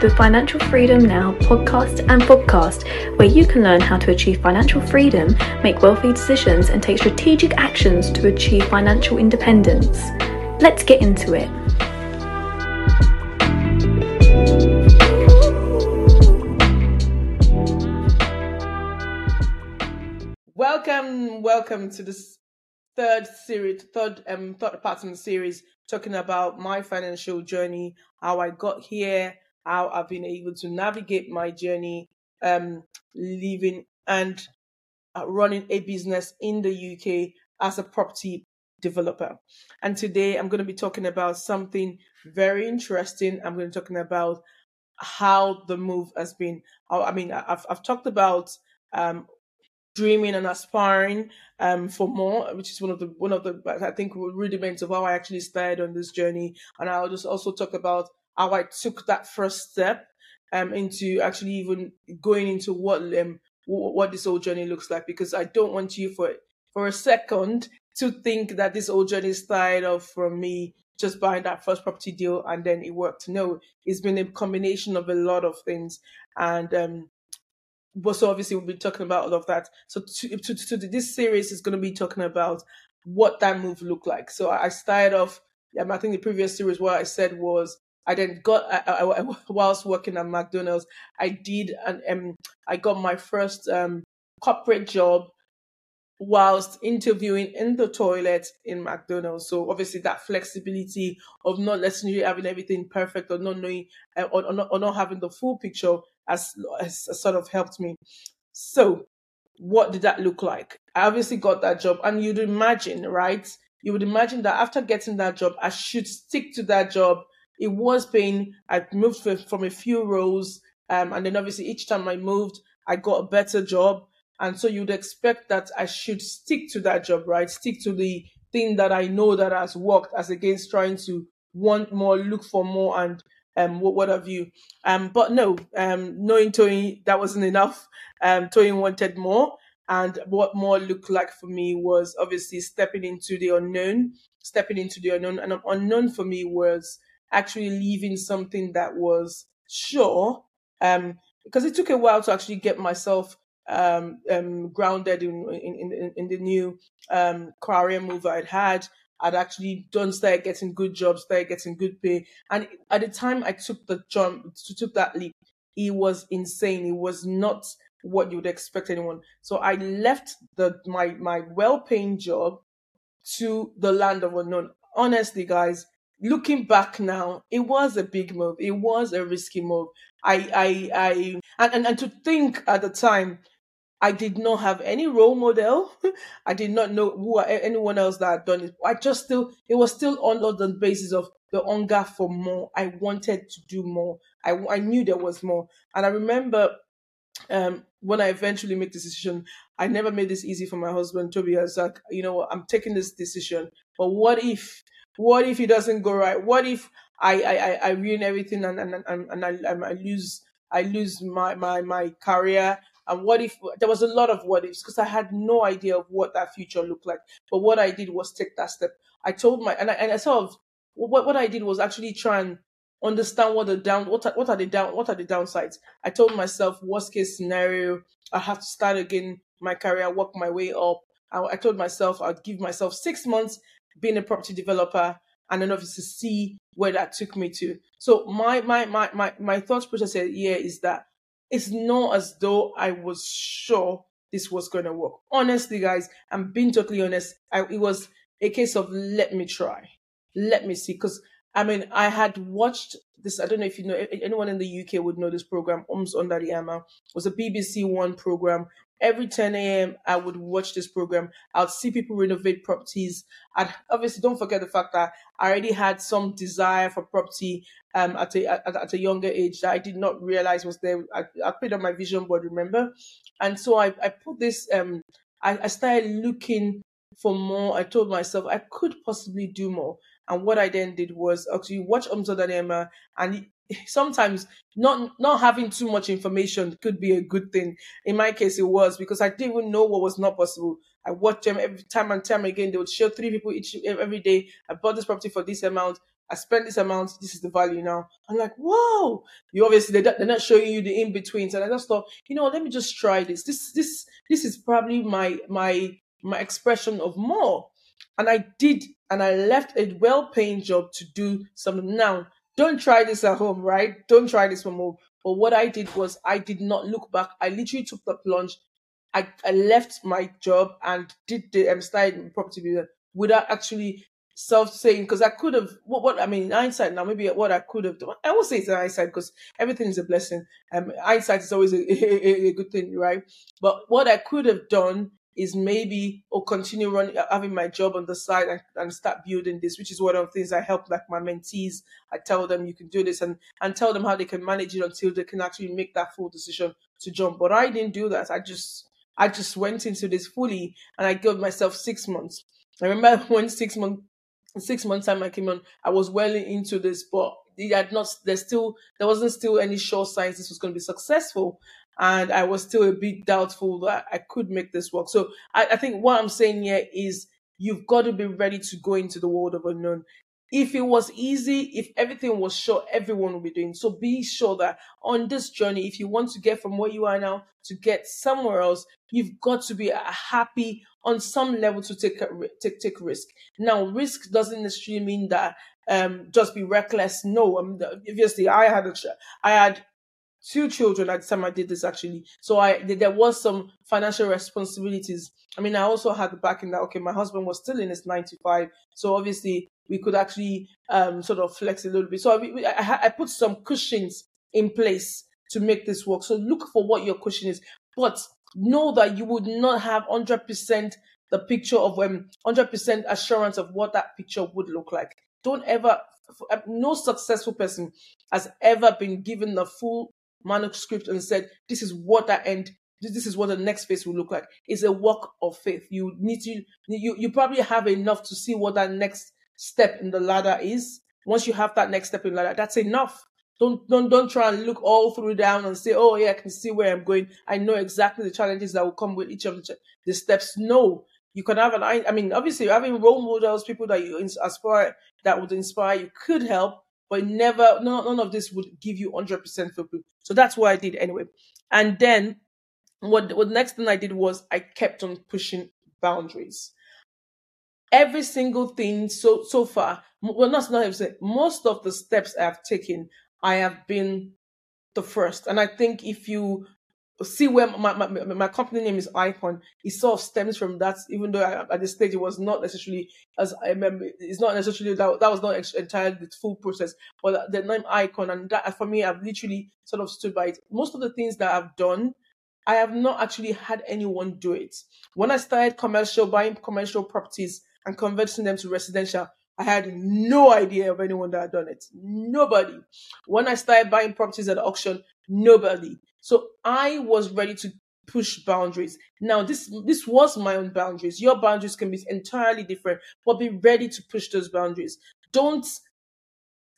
the Financial Freedom Now podcast and podcast, where you can learn how to achieve financial freedom, make wealthy decisions, and take strategic actions to achieve financial independence. Let's get into it. Welcome, welcome to this third series, third um third part in the series, talking about my financial journey, how I got here, how I've been able to navigate my journey, um, living and uh, running a business in the UK as a property developer. And today I'm going to be talking about something very interesting. I'm going to be talking about how the move has been. I mean, I've I've talked about um, dreaming and aspiring um, for more, which is one of the one of the I think rudiments of how I actually started on this journey. And I'll just also talk about how I took that first step um, into actually even going into what um, what this whole journey looks like because I don't want you for for a second to think that this whole journey started off from me just buying that first property deal and then it worked. No, it's been a combination of a lot of things and um, but so obviously we'll be talking about all of that. So to, to, to this series is going to be talking about what that move looked like. So I started off. Um, I think the previous series what I said was I then got I, I, whilst working at McDonald's, I did and um, I got my first um, corporate job whilst interviewing in the toilet in McDonald's. So obviously that flexibility of not necessarily having everything perfect or not knowing uh, or, or, not, or not having the full picture has, has sort of helped me. So what did that look like? I obviously got that job and you'd imagine, right? You would imagine that after getting that job, I should stick to that job. It was paying. I moved from a few roles. Um, and then obviously each time I moved, I got a better job and so you'd expect that I should stick to that job, right? Stick to the thing that I know that has worked as against trying to want more, look for more, and um, what, what have you. Um, but no, um, knowing Toyin, that wasn't enough. Um, wanted more. And what more looked like for me was obviously stepping into the unknown, stepping into the unknown. And unknown for me was actually leaving something that was sure. Um, because it took a while to actually get myself um, um, grounded in, in, in, in the new um, career move I'd had. I'd actually done start getting good jobs, started getting good pay, and at the time I took the jump, took that leap, it was insane. It was not what you would expect anyone. So I left the my my well-paying job to the land of unknown. Honestly, guys, looking back now, it was a big move. It was a risky move. I I I and, and, and to think at the time I did not have any role model. I did not know who anyone else that had done it. I just still, it was still on the basis of the hunger for more. I wanted to do more. I, I knew there was more. And I remember um, when I eventually make the decision, I never made this easy for my husband, Toby. I was like, you know, I'm taking this decision, but what if, what if it doesn't go right? What if I, I, I ruin everything and, and, and, and I, I lose, I lose my, my, my career and what if there was a lot of what ifs because I had no idea of what that future looked like. But what I did was take that step. I told my and I and I sort of what what I did was actually try and understand what the down what are, what are the down what are the downsides. I told myself worst case scenario I have to start again my career, work my way up. I, I told myself I'd give myself six months being a property developer and then obviously see where that took me to. So my my my my, my thought process here is that it's not as though I was sure this was going to work. Honestly, guys, I'm being totally honest. I, it was a case of let me try, let me see. Because I mean, I had watched this. I don't know if you know anyone in the UK would know this program. Homes Under the Hammer it was a BBC One program every 10 a.m. I would watch this program. I'd see people renovate properties. And obviously, don't forget the fact that I already had some desire for property um, at, a, at, at, a younger age that I did not realize was there. I, I put on my vision board, remember? And so I, I put this, um, I, I started looking for more. I told myself I could possibly do more. And what I then did was actually watch Homes Under the Hammer and sometimes not not having too much information could be a good thing. In my case, it was because I didn't even know what was not possible. I watched them every time and time again. They would show three people each every day. I bought this property for this amount. I spent this amount. This is the value now. I'm like, whoa! You obviously they're, not showing you the in betweens, and I just thought, you know, let me just try this. This this this is probably my my my expression of more. And I did, and I left a well-paying job to do something. Now, don't try this at home, right? Don't try this from home. But what I did was I did not look back. I literally took the plunge. I, I left my job and did the um, started property business without actually self saying because I could have what, what I mean in hindsight now maybe what I could have done I will say it's in hindsight because everything is a blessing um hindsight is always a, a, a, good thing right but what I could have done is maybe or continue running uh, having my job on the side and, and start building this which is one of the things I help like my mentees. I tell them you can do this and and tell them how they can manage it until they can actually make that full decision to jump. But I didn't do that. I just I just went into this fully and I gave myself six months. I remember when six months six months time I came on, I was well into this, but it had not. There's still there wasn't still any sure signs this was going to be successful, and I was still a bit doubtful that I could make this work. So I, I think what I'm saying here is you've got to be ready to go into the world of unknown. If it was easy, if everything was sure, everyone would be doing. So be sure that on this journey, if you want to get from where you are now to get somewhere else, you've got to be happy on some level to take take take risk. Now, risk doesn't necessarily mean that um just be reckless. No, I mean, obviously, I had a I had two children at the time I did this actually. So I there was some financial responsibilities. I mean, I also had the backing that okay, my husband was still in his nine to five, so obviously we could actually um sort of flex a little bit. So I, I, I put some cushions in place to make this work. So look for what your cushion is, but know that you would not have hundred percent the picture of um hundred percent assurance of what that picture would look like. Don't ever. No successful person has ever been given the full manuscript and said, this is what that end, this is what the next phase will look like. It's a work of faith. You need to, you, you probably have enough to see what that next step in the ladder is. Once you have that next step in the ladder, that's enough. Don't, don't, don't try and look all through down and say, oh yeah, I can see where I'm going. I know exactly the challenges that will come with each of the, the steps. No, you can have an, I mean, obviously having role models, people that you aspire, that would inspire you could help, but never, none, none of this would give you 100% fulfillment. So that's what I did anyway. And then what, what the next thing I did was I kept on pushing boundaries. Every single thing so, so far, well, not, not say, most of the steps I have taken, I have been the first. And I think if you see where my, my, my company name is Icon. It sort of stems from that, even though I, at this stage it was not necessarily as I remember. It's not necessarily that that was not entirely the full process, but the name Icon and that for me, I've literally sort of stood by it. Most of the things that I've done, I have not actually had anyone do it. When I started commercial buying commercial properties and converting them to residential, I had no idea of anyone that had done it. Nobody. When I started buying properties at auction, nobody. So I was ready to push boundaries. Now this this was my own boundaries. Your boundaries can be entirely different, but be ready to push those boundaries. Don't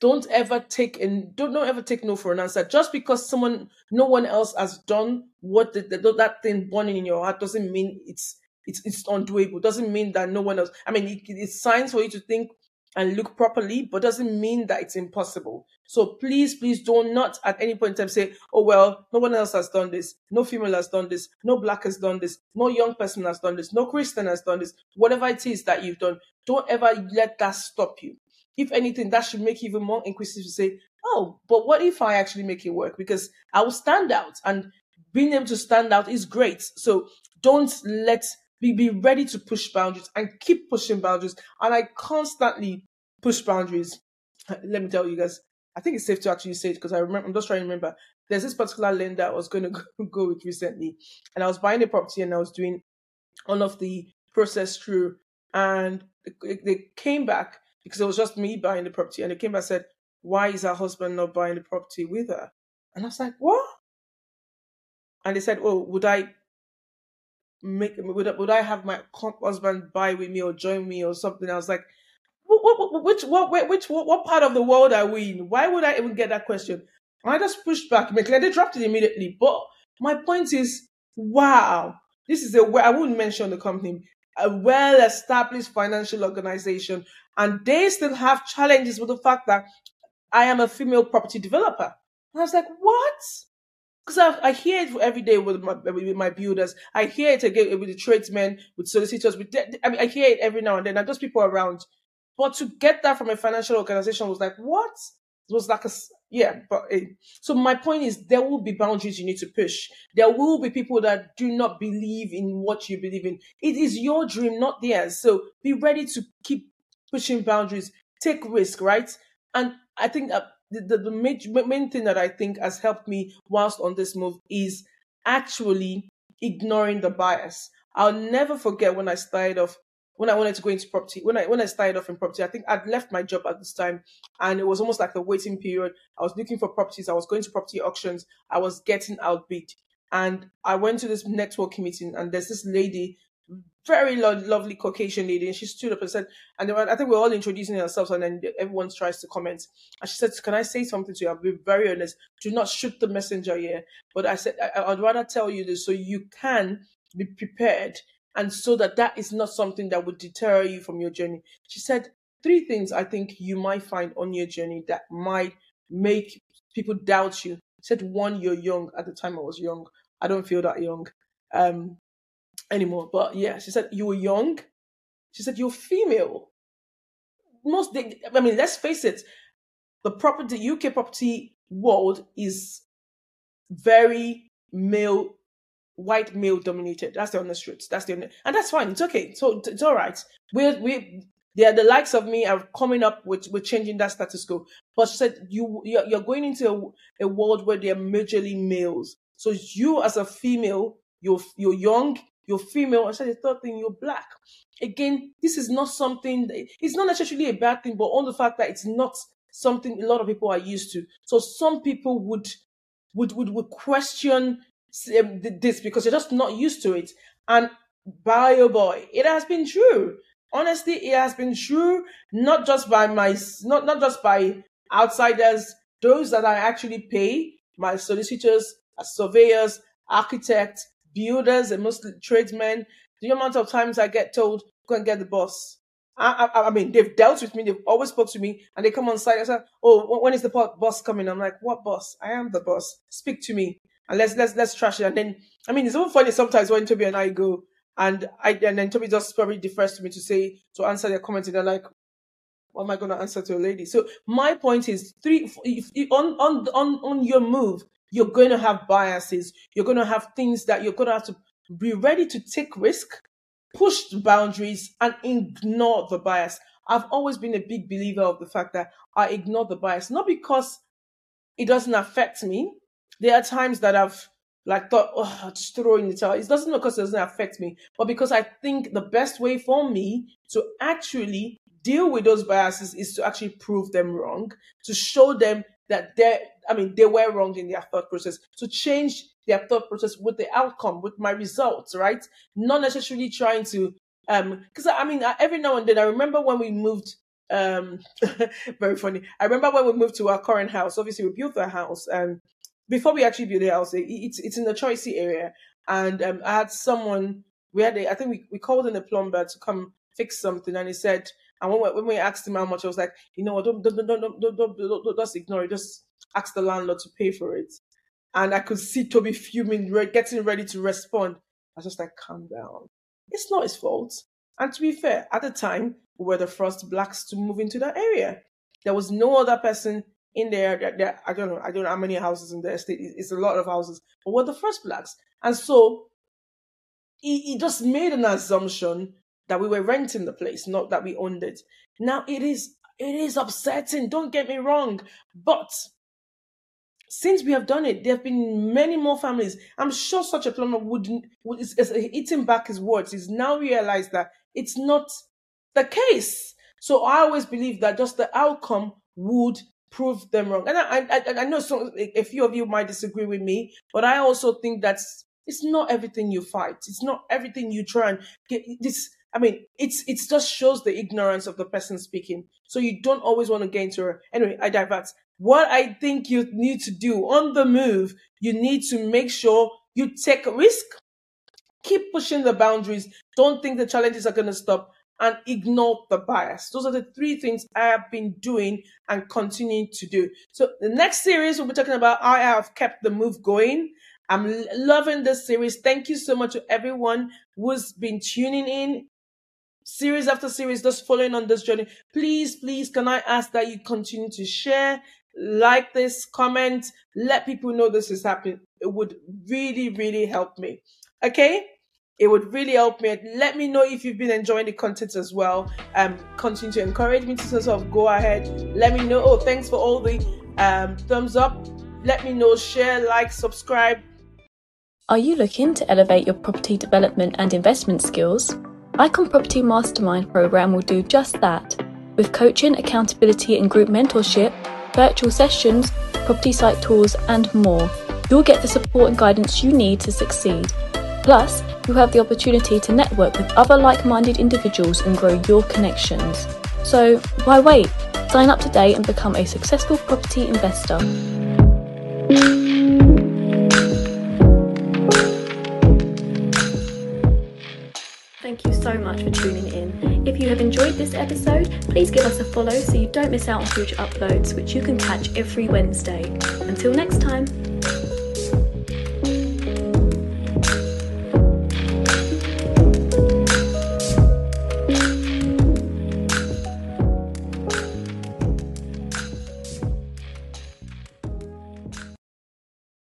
don't ever take and don't, don't ever take no for an answer. Just because someone no one else has done what the, the, that thing burning in your heart doesn't mean it's it's it's undoable. Doesn't mean that no one else. I mean, it, it's signs for you to think and look properly, but doesn't mean that it's impossible. So please, please do not at any point in time say, oh, well, no one else has done this. No female has done this. No black has done this. No young person has done this. No Christian has done this. Whatever it is that you've done, don't ever let that stop you. If anything, that should make you even more inquisitive to say, oh, but what if I actually make it work? Because I will stand out and being able to stand out is great. So don't let be, be ready to push boundaries and keep pushing boundaries. And I constantly push boundaries. Uh, let me tell you guys, I think it's safe to actually say it because I remember, I'm just trying to remember. There's this particular lender I was going to go with recently, and I was buying a property and I was doing all of the process through, and they came back because it was just me buying the property, and they came back and said, "Why is her husband not buying the property with her?" And I was like, "What?" And they said, "Oh, would I make would, would I have my husband buy with me or join me or something?" I was like, what, what, which what which what, what part of the world are we in? Why would I even get that question? And I just pushed back. They dropped it immediately. But my point is, wow, this is a I wouldn't mention the company, a well-established financial organization, And they still have challenges with the fact that I am a female property developer. And I was like, what? Because I, I hear it every day with my, with my builders. I hear it again with the tradesmen, with solicitors. With I mean, I hear it every now and then. And those people around. But to get that from a financial organization was like, what? It was like a yeah. But uh, so my point is, there will be boundaries you need to push. There will be people that do not believe in what you believe in. It is your dream, not theirs. So be ready to keep pushing boundaries. Take risk, right? And I think uh, the, the, the main, main thing that I think has helped me whilst on this move is actually ignoring the bias. I'll never forget when I started off when I wanted to go into property, when I when I started off in property, I think I'd left my job at this time, and it was almost like a waiting period. I was looking for properties, I was going to property auctions, I was getting outbid, and I went to this networking meeting, and there's this lady very lo- lovely Caucasian lady, and she stood up and said, and were, I think we're all introducing ourselves, and then everyone tries to comment. And she said, "Can I say something to you? I'll be very honest. Do not shoot the messenger here, but I said I, I'd rather tell you this so you can be prepared, and so that that is not something that would deter you from your journey." She said three things I think you might find on your journey that might make people doubt you. She said one, you're young. At the time, I was young. I don't feel that young. Um, anymore. But yeah, she said you were young. She said you're female. Most, I mean, let's face it, the property UK property world is very male, white male dominated. That's the honest truth. That's the and that's fine. It's okay. So it's all right. We we they are the likes of me are coming up with with changing that status quo. But she said you you're, you're going into a, a world where they are majorly males. So you as a female, you're you're young, you're female. Said the third thing, you're black. Again, this is not something, that, it's not necessarily a bad thing, but on the fact that it's not something a lot of people are used to. So some people would would would, would question um, this because they're just not used to it. And by oh boy, it has been true. Honestly, it has been true, not just by my not not just by outsiders, those that I actually pay, my solicitors, surveyors, architects, builders and mostly tradesmen, the amount of times I get told, go and get the boss. I, I, I, mean, they've dealt with me. They've always spoke to me, and they come on site and say, "Oh, when is the boss coming?" I'm like, "What boss? I am the boss. Speak to me, and let's let's let's trash it." And then, I mean, it's even funny sometimes when Toby and I go, and I and then Toby just probably defers to me to say to answer their comments, and they're like, "What am I going to answer to a lady?" So my point is, three if, if, on on on on your move, you're going to have biases. You're going to have things that you're going to have to be ready to take risk, push the boundaries, and ignore the bias. I've always been a big believer of the fact that I ignore the bias, not because it doesn't affect me. There are times that I've like thought, oh, just throw in the towel. It doesn't because it doesn't affect me, but because I think the best way for me to actually deal with those biases is to actually prove them wrong, to show them that they I mean they were wrong in their thought process. To change their thought process with the outcome, with my results, right? Not necessarily trying to um because I mean every now and then I remember when we moved um very funny. I remember when we moved to our current house. Obviously we built the house and before we actually built the house, it, it's it's in the Choisey area. And um, I had someone we had a, I think we, we called in a plumber to come fix something and he said and when we, when we asked him how much, I was like, you know what, don't, don't, don't, don't, don't, don't, don't, just ignore it. Just ask the landlord to pay for it. And I could see Toby fuming, getting ready to respond. I was just like, calm down. It's not his fault. And to be fair, at the time, we were the first blacks to move into that area. There was no other person in there. That, that, I don't know. I don't know how many houses in the estate. It's a lot of houses, but we're the first blacks. And so he, he just made an assumption that we were renting the place, not that we owned it. Now it is it is upsetting, don't get me wrong, but since we have done it, there have been many more families. I'm sure such a plumber would, would is, is eating back his words. He's now realized that it's not the case. So I always believe that just the outcome would prove them wrong. And I, I, I know some, a few of you might disagree with me, but I also think that's it's not everything you fight. It's not everything you try and get. This I mean, it's it just shows the ignorance of the person speaking. So you don't always want to get into her. Anyway, I divert. What I think you need to do on the move, you need to make sure you take a risk, keep pushing the boundaries. Don't think the challenges are going to stop, and ignore the bias. Those are the three things I have been doing and continuing to do. So the next series we'll be talking about how I have kept the move going. I'm loving this series. Thank you so much to everyone who's been tuning in series after series, just following on this journey. Please, please, can I ask that you continue to share, like this, comment, let people know this is happening. It would really, really help me. Okay? It would really help me. Let me know if you've been enjoying the content as well. Um, continue to encourage me to sort of go ahead. Let me know. Oh, thanks for all the um, thumbs up. Let me know. Share, like, subscribe. Are you looking to elevate your property development and investment skills? Icon Property Mastermind program will do just that. With coaching, accountability, and group mentorship, virtual sessions, property site tours, and more, you'll get the support and guidance you need to succeed. Plus, you'll have the opportunity to network with other like minded individuals and grow your connections. So, why wait? Sign up today and become a successful property investor. Thank you so much for tuning in. If you have enjoyed this episode, please give us a follow so you don't miss out on future uploads, which you can catch every Wednesday. Until next time.